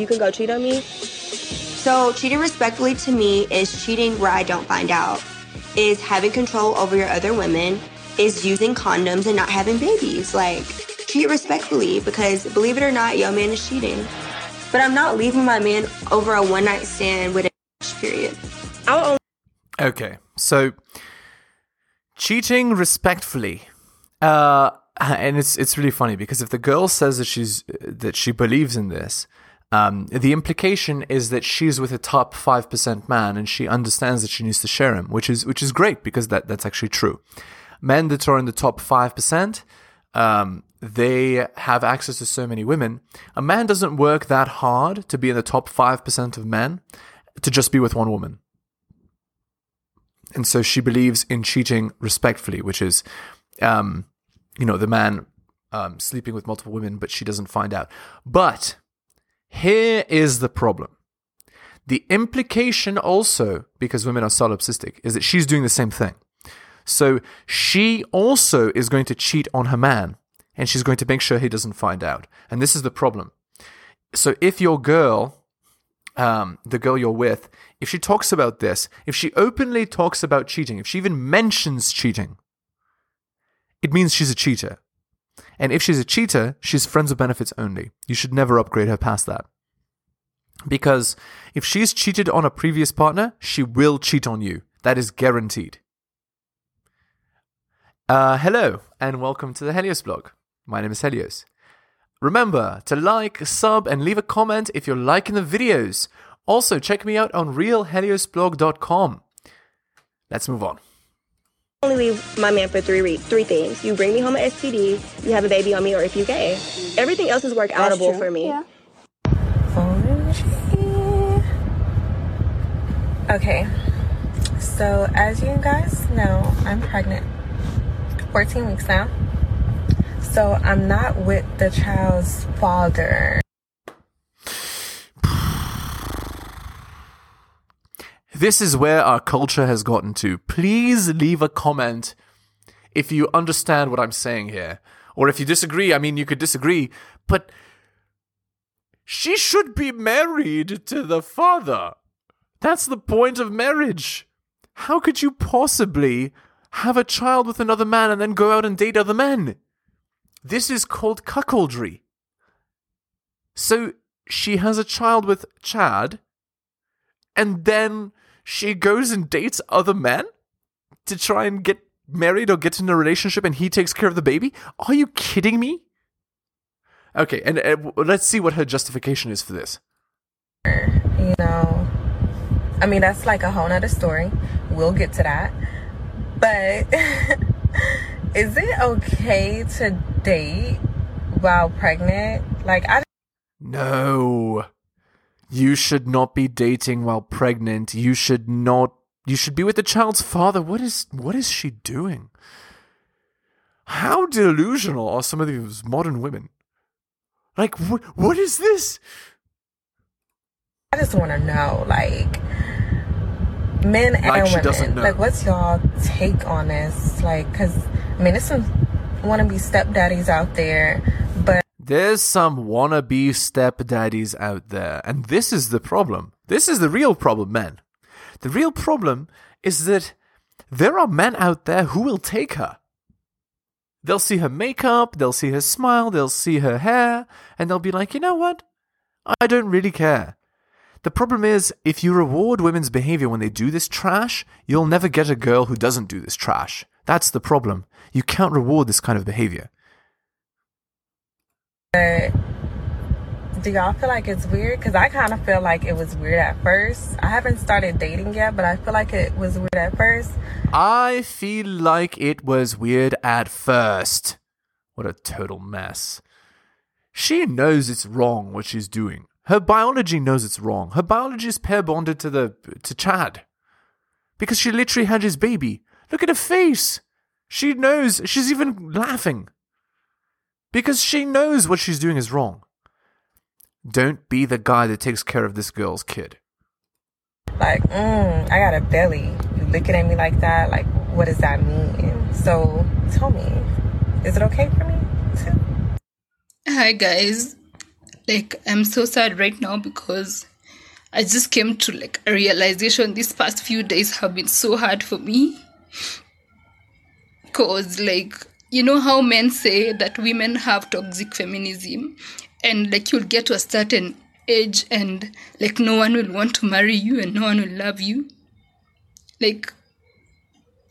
You can go cheat on me. So, cheating respectfully to me is cheating where I don't find out, is having control over your other women, is using condoms and not having babies. Like, cheat respectfully because believe it or not, your man is cheating. But I'm not leaving my man over a one night stand with a period. I'll only Okay, so cheating respectfully, uh, and it's it's really funny because if the girl says that she's that she believes in this, um, the implication is that she's with a top five percent man and she understands that she needs to share him, which is which is great because that that's actually true. Men that are in the top five percent, um, they have access to so many women. A man doesn't work that hard to be in the top five percent of men to just be with one woman. And so she believes in cheating respectfully, which is, um, you know, the man um, sleeping with multiple women, but she doesn't find out. But here is the problem. The implication also, because women are solipsistic, is that she's doing the same thing. So she also is going to cheat on her man, and she's going to make sure he doesn't find out. And this is the problem. So if your girl um, the girl you're with, if she talks about this, if she openly talks about cheating, if she even mentions cheating, it means she's a cheater. And if she's a cheater, she's friends with benefits only. You should never upgrade her past that. Because if she's cheated on a previous partner, she will cheat on you. That is guaranteed. Uh, hello, and welcome to the Helios blog. My name is Helios. Remember to like, sub, and leave a comment if you're liking the videos. Also, check me out on realheliosblog.com. Let's move on. Only leave my man for three re- three things. You bring me home an STD, you have a baby on me, or if you gay. Everything else is work outable for me. Okay, so as you guys know, I'm pregnant. 14 weeks now. So I'm not with the child's father. This is where our culture has gotten to. Please leave a comment if you understand what I'm saying here. Or if you disagree, I mean, you could disagree, but she should be married to the father. That's the point of marriage. How could you possibly have a child with another man and then go out and date other men? This is called cuckoldry. So she has a child with Chad, and then she goes and dates other men to try and get married or get in a relationship, and he takes care of the baby? Are you kidding me? Okay, and uh, let's see what her justification is for this. You know, I mean, that's like a whole nother story. We'll get to that. But is it okay to date while pregnant? Like, I No. You should not be dating while pregnant. You should not you should be with the child's father. What is what is she doing? How delusional are some of these modern women? Like what what is this? I just want to know, like, men and Like women, like, what's y'all take on this? Like, cause I mean, there's some wannabe stepdaddies out there, There's some wannabe stepdaddies out there, and this is the problem. This is the real problem, men. The real problem is that there are men out there who will take her. They'll see her makeup, they'll see her smile, they'll see her hair, and they'll be like, you know what? I don't really care. The problem is, if you reward women's behavior when they do this trash, you'll never get a girl who doesn't do this trash. That's the problem. You can't reward this kind of behavior. Do y'all feel like it's weird? Cause I kind of feel like it was weird at first. I haven't started dating yet, but I feel like it was weird at first. I feel like it was weird at first. What a total mess. She knows it's wrong what she's doing. Her biology knows it's wrong. Her biology is pair bonded to the to Chad. Because she literally had his baby. Look at her face. She knows she's even laughing. Because she knows what she's doing is wrong. Don't be the guy that takes care of this girl's kid. Like, mm, I got a belly. You looking at me like that? Like, what does that mean? So tell me, is it okay for me too? Hi guys. like I'm so sad right now because I just came to like a realization these past few days have been so hard for me. Cause like you know how men say that women have toxic feminism and like you'll get to a certain age and like no one will want to marry you and no one will love you. Like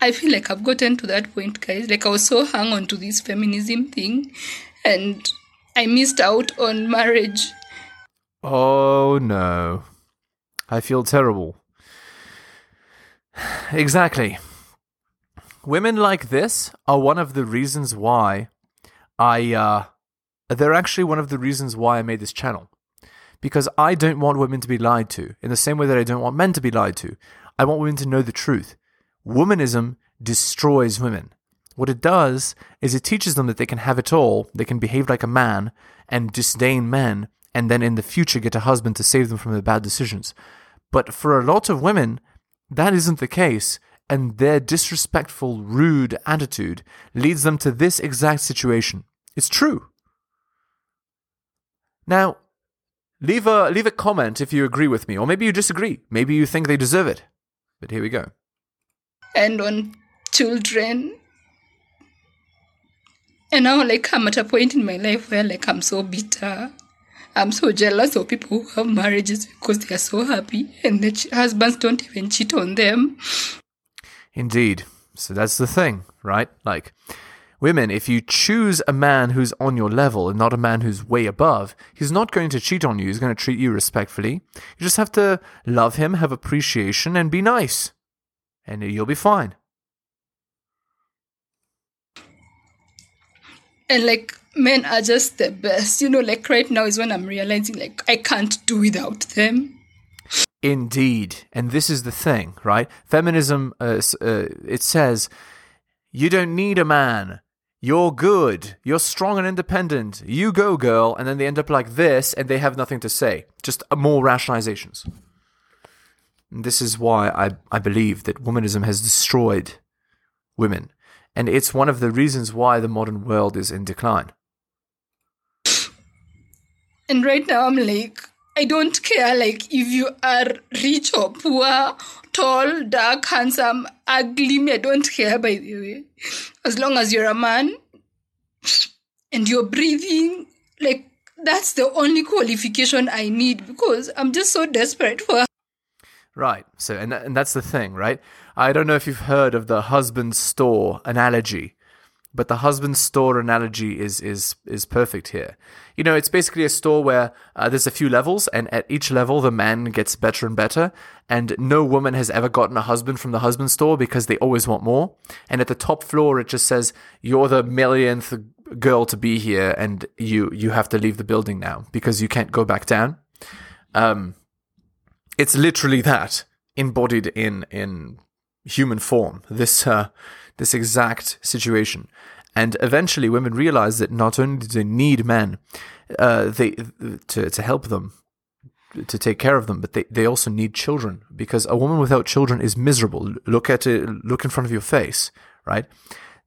I feel like I've gotten to that point, guys. Like I was so hung on to this feminism thing and I missed out on marriage. Oh no. I feel terrible. Exactly. Women like this are one of the reasons why I uh they're actually one of the reasons why I made this channel. Because I don't want women to be lied to in the same way that I don't want men to be lied to. I want women to know the truth. Womanism destroys women. What it does is it teaches them that they can have it all, they can behave like a man and disdain men, and then in the future get a husband to save them from their bad decisions. But for a lot of women, that isn't the case, and their disrespectful, rude attitude leads them to this exact situation. It's true. Now, leave a leave a comment if you agree with me, or maybe you disagree. Maybe you think they deserve it. But here we go. And on children. And now like I'm at a point in my life where like I'm so bitter. I'm so jealous of people who have marriages because they are so happy and their husbands don't even cheat on them. Indeed. So that's the thing, right? Like, women, if you choose a man who's on your level and not a man who's way above, he's not going to cheat on you. He's going to treat you respectfully. You just have to love him, have appreciation, and be nice. And you'll be fine. And like men are just the best. You know, like right now is when I'm realizing like I can't do without them. Indeed. And this is the thing, right? Feminism, uh, uh, it says, you don't need a man. You're good. You're strong and independent. You go, girl. And then they end up like this and they have nothing to say. Just uh, more rationalizations. And this is why I, I believe that womanism has destroyed women. And it's one of the reasons why the modern world is in decline. And right now I'm like, I don't care like if you are rich or poor, tall, dark, handsome, ugly, me, I don't care by the way. As long as you're a man and you're breathing, like that's the only qualification I need because I'm just so desperate for Right. So, and, and that's the thing, right? I don't know if you've heard of the husband store analogy, but the husband store analogy is is is perfect here. You know, it's basically a store where uh, there's a few levels, and at each level, the man gets better and better. And no woman has ever gotten a husband from the husband store because they always want more. And at the top floor, it just says you're the millionth girl to be here, and you you have to leave the building now because you can't go back down. Um, it's literally that embodied in in human form this uh, this exact situation. And eventually women realize that not only do they need men uh, they to to help them to take care of them but they, they also need children. Because a woman without children is miserable. Look at it look in front of your face right?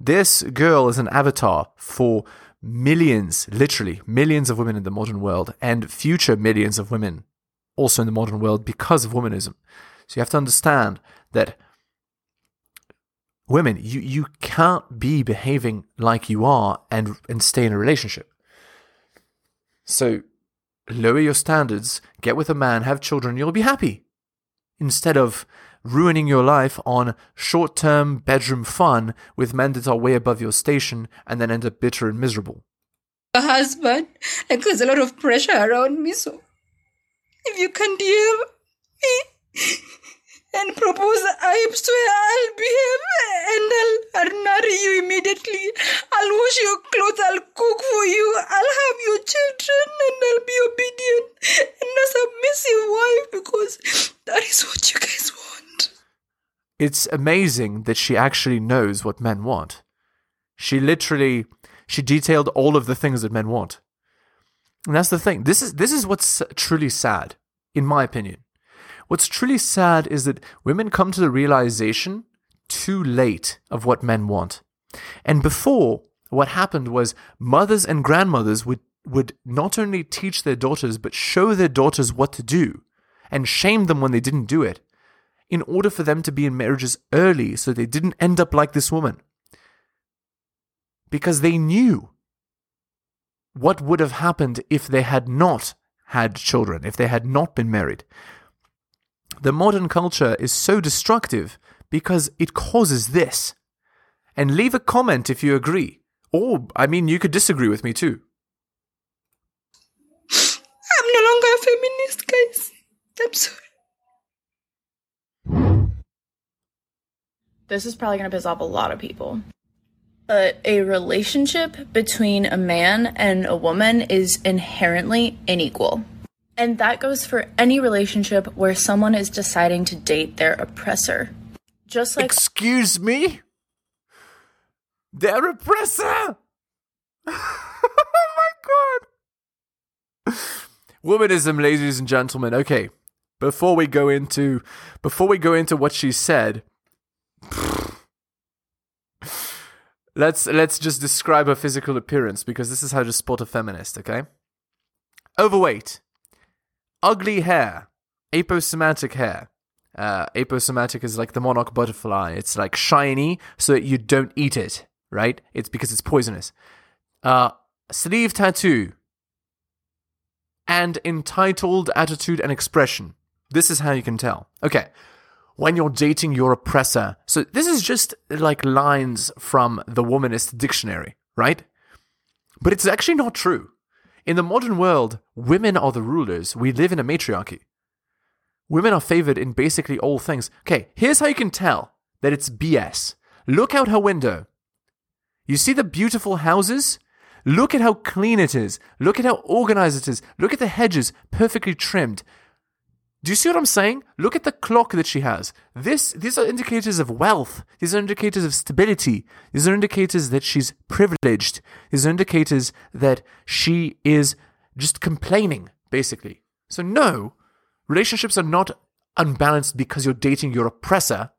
This girl is an avatar for millions literally millions of women in the modern world and future millions of women also in the modern world because of womanism. So you have to understand that women, you, you can't be behaving like you are and and stay in a relationship. So lower your standards, get with a man, have children, you'll be happy. Instead of ruining your life on short term bedroom fun with men that are way above your station and then end up bitter and miserable. a husband. Like there's a lot of pressure around me, so if you can deal me and propose, I swear I'll behave and I'll, marry you immediately. I'll wash your clothes, I'll cook for you, I'll have your children, and I'll be obedient and a submissive wife because that is what you guys want. it's amazing that she actually knows what men want. She literally she detailed all of the things that men want. And that's the thing. This is this is what's truly sad, in my opinion. What's truly sad is that women come to the realization too late of what men want. And before, what happened was mothers and grandmothers would would not only teach their daughters, but show their daughters what to do and shame them when they didn't do it in order for them to be in marriages early so they didn't end up like this woman. Because they knew what would have happened if they had not had children, if they had not been married. The modern culture is so destructive because it causes this. And leave a comment if you agree. Or, I mean, you could disagree with me too. I'm no longer a feminist, guys. I'm sorry. This is probably going to piss off a lot of people. But a relationship between a man and a woman is inherently unequal. And that goes for any relationship where someone is deciding to date their oppressor. Just like Excuse me? Oppressor! oh my god! Womanism, ladies and gentlemen. Okay, before we go into before we go into what she said, let's let's just describe her physical appearance because this is how to spot a feminist. Okay, overweight, ugly hair, aposematic hair. Uh, aposematic is like the monarch butterfly. It's like shiny, so you don't eat it. Right? It's because it's poisonous. Uh, sleeve tattoo and entitled attitude and expression. This is how you can tell. Okay. When you're dating your oppressor. So this is just like lines from the womanist dictionary, right? But it's actually not true. In the modern world, women are the rulers. We live in a matriarchy. Women are favored in basically all things. Okay, here's how you can tell that it's BS. Look out her window. You see the beautiful houses? Look at how clean it is. Look at how organized it is. Look at the hedges, perfectly trimmed. Do you see what I'm saying? Look at the clock that she has. This these are indicators of wealth. These are indicators of stability. These are indicators that she's privileged. These are indicators that she is just complaining, basically. So no, relationships are not unbalanced because you're dating your oppressor.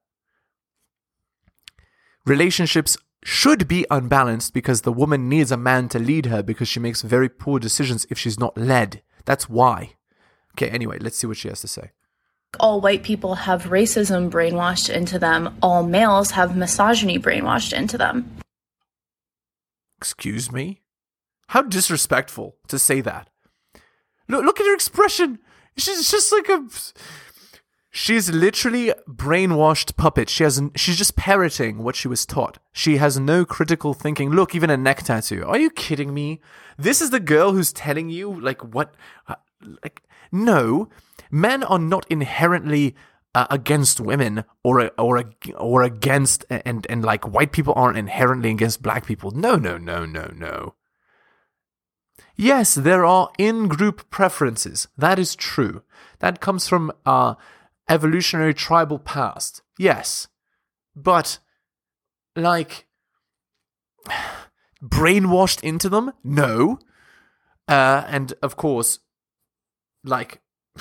Relationships should be unbalanced because the woman needs a man to lead her because she makes very poor decisions if she's not led. That's why. Okay, anyway, let's see what she has to say. all white people have racism brainwashed into them, all males have misogyny brainwashed into them. Excuse me? How disrespectful to say that. Look, look at her expression. She's just like a. She's literally brainwashed puppet. She has. She's just parroting what she was taught. She has no critical thinking. Look, even a neck tattoo. Are you kidding me? This is the girl who's telling you like what? uh, Like no, men are not inherently uh, against women or or or against and and like white people aren't inherently against black people. No, no, no, no, no. Yes, there are in-group preferences. That is true. That comes from our evolutionary tribal past. Yes, but like brainwashed into them? No. Uh, and of course, like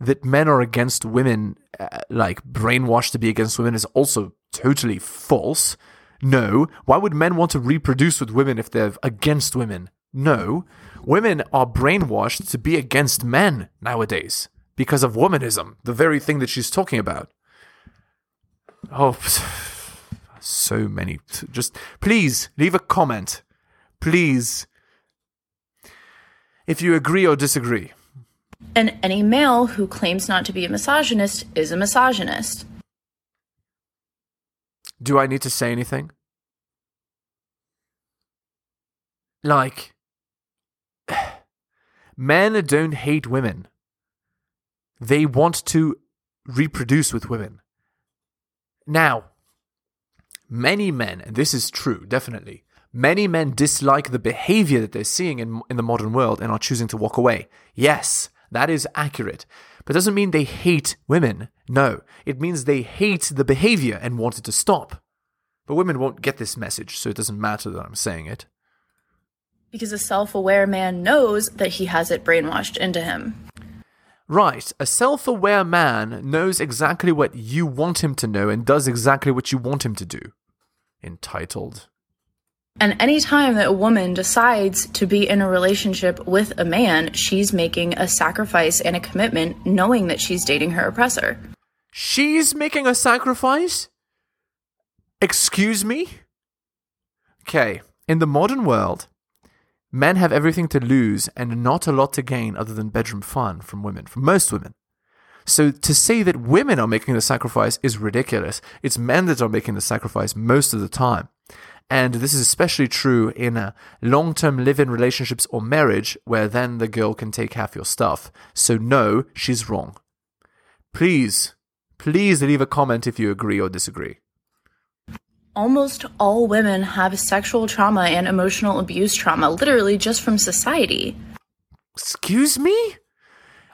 that men are against women, uh, like brainwashed to be against women, is also totally false. No. Why would men want to reproduce with women if they're against women? No. Women are brainwashed to be against men nowadays because of womanism, the very thing that she's talking about. Oh, so many. Just please leave a comment. Please. If you agree or disagree. And any male who claims not to be a misogynist is a misogynist. Do I need to say anything? Like, men don't hate women. They want to reproduce with women. Now, many men, and this is true, definitely, many men dislike the behavior that they're seeing in, in the modern world and are choosing to walk away. Yes, that is accurate. But doesn't mean they hate women. No, it means they hate the behavior and want it to stop. But women won't get this message, so it doesn't matter that I'm saying it. Because a self aware man knows that he has it brainwashed into him. Right, a self aware man knows exactly what you want him to know and does exactly what you want him to do. Entitled. And any time that a woman decides to be in a relationship with a man, she's making a sacrifice and a commitment knowing that she's dating her oppressor. She's making a sacrifice? Excuse me? Okay, in the modern world, men have everything to lose and not a lot to gain other than bedroom fun from women, from most women. So to say that women are making the sacrifice is ridiculous. It's men that are making the sacrifice most of the time. And this is especially true in uh, long term live in relationships or marriage, where then the girl can take half your stuff. So, no, she's wrong. Please, please leave a comment if you agree or disagree. Almost all women have sexual trauma and emotional abuse trauma, literally just from society. Excuse me?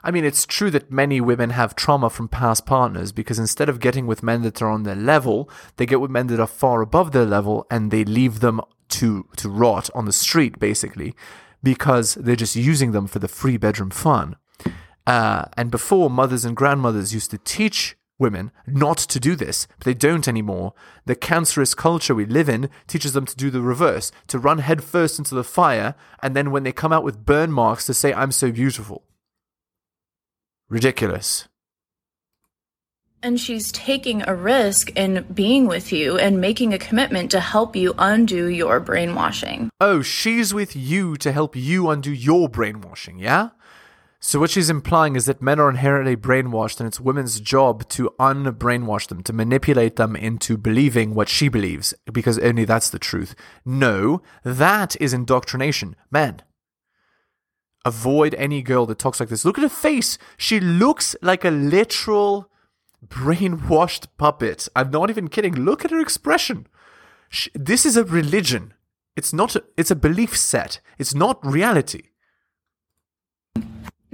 I mean, it's true that many women have trauma from past partners because instead of getting with men that are on their level, they get with men that are far above their level and they leave them to, to rot on the street, basically, because they're just using them for the free bedroom fun. Uh, and before, mothers and grandmothers used to teach women not to do this, but they don't anymore. The cancerous culture we live in teaches them to do the reverse, to run headfirst into the fire, and then when they come out with burn marks, to say, I'm so beautiful. Ridiculous. And she's taking a risk in being with you and making a commitment to help you undo your brainwashing. Oh, she's with you to help you undo your brainwashing, yeah? So, what she's implying is that men are inherently brainwashed, and it's women's job to unbrainwash them, to manipulate them into believing what she believes, because only that's the truth. No, that is indoctrination. Men, avoid any girl that talks like this. Look at her face. She looks like a literal brainwashed puppet. I'm not even kidding. Look at her expression. She, this is a religion. It's not a, it's a belief set. It's not reality.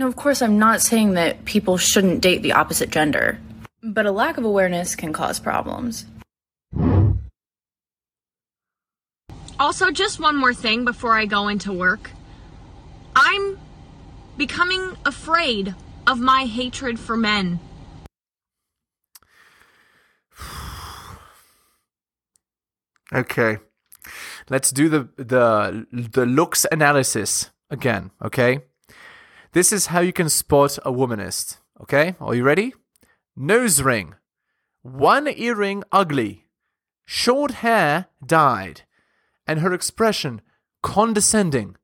No, of course I'm not saying that people shouldn't date the opposite gender, but a lack of awareness can cause problems. Also, just one more thing before I go into work. I'm becoming afraid of my hatred for men. Okay. Let's do the the the looks analysis again, okay? This is how you can spot a womanist, okay? Are you ready? Nose ring. One earring ugly. Short hair dyed. And her expression condescending.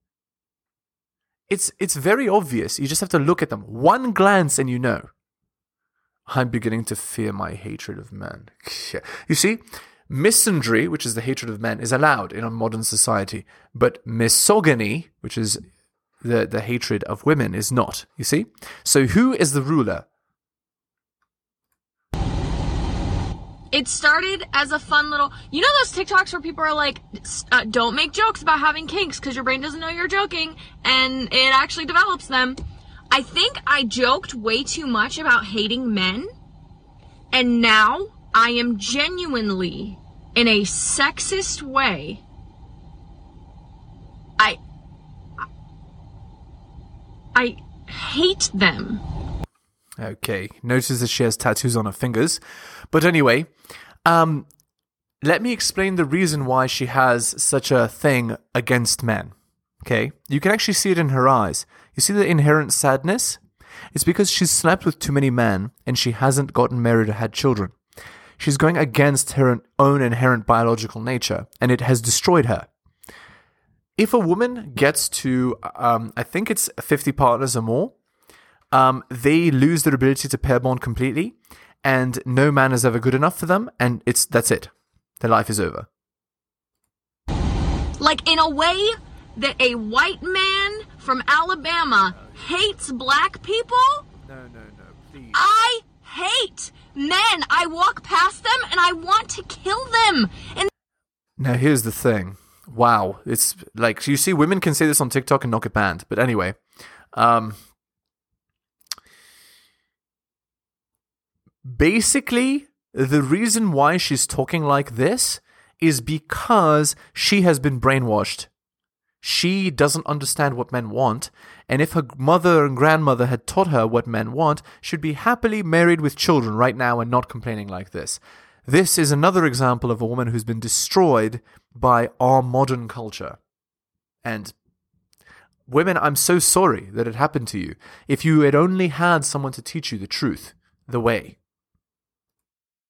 It's it's very obvious. You just have to look at them. One glance and you know. I'm beginning to fear my hatred of men. You see, misandry, which is the hatred of men, is allowed in a modern society, but misogyny, which is the, the hatred of women, is not. You see? So who is the ruler? It started as a fun little, you know, those TikToks where people are like, uh, don't make jokes about having kinks because your brain doesn't know you're joking and it actually develops them. I think I joked way too much about hating men, and now I am genuinely, in a sexist way, I. I hate them. Okay. Notice that she has tattoos on her fingers. But anyway, um, let me explain the reason why she has such a thing against men. Okay? You can actually see it in her eyes. You see the inherent sadness? It's because she's slept with too many men and she hasn't gotten married or had children. She's going against her own inherent biological nature, and it has destroyed her. If a woman gets to, um, I think it's 50 partners or more, um, they lose their ability to pair bond completely, and no man is ever good enough for them, and it's that's it. Their life is over. Like, in a way that a white man from Alabama hates black people? No, no, no, please. I hate men. I walk past them and I want to kill them. And Now here's the thing. Wow, it's like you see, women can say this on TikTok and not get banned. But anyway, um, basically, the reason why she's talking like this is because she has been brainwashed. She doesn't understand what men want, and if her mother and grandmother had taught her what men want, she'd be happily married with children right now and not complaining like this. This is another example of a woman who's been destroyed by our modern culture. And women, I'm so sorry that it happened to you. If you had only had someone to teach you the truth, the way.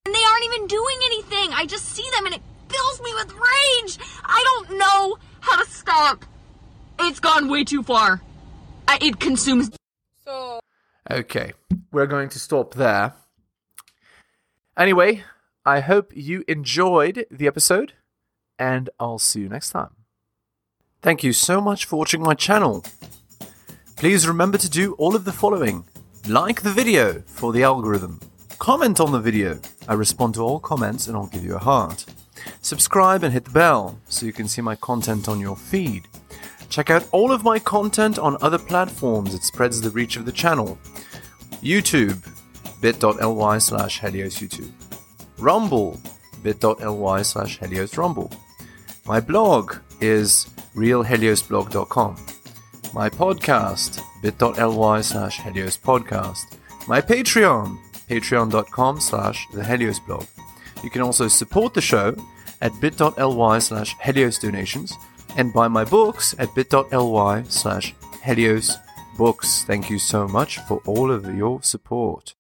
And they aren't even doing anything. I just see them and it fills me with rage. I don't know how to stop. It's gone way too far. I, it consumes. So Okay, we're going to stop there. Anyway, I hope you enjoyed the episode, and I'll see you next time. Thank you so much for watching my channel. Please remember to do all of the following like the video for the algorithm, comment on the video, I respond to all comments and I'll give you a heart. Subscribe and hit the bell so you can see my content on your feed. Check out all of my content on other platforms, it spreads the reach of the channel. YouTube, bit.ly slash Helios YouTube. Rumble, bit.ly slash Helios Rumble. My blog is realheliosblog.com. My podcast, bit.ly slash Helios Podcast. My Patreon, patreon.com slash the Helios blog. You can also support the show at bit.ly slash Helios donations and buy my books at bit.ly slash Helios books. Thank you so much for all of your support.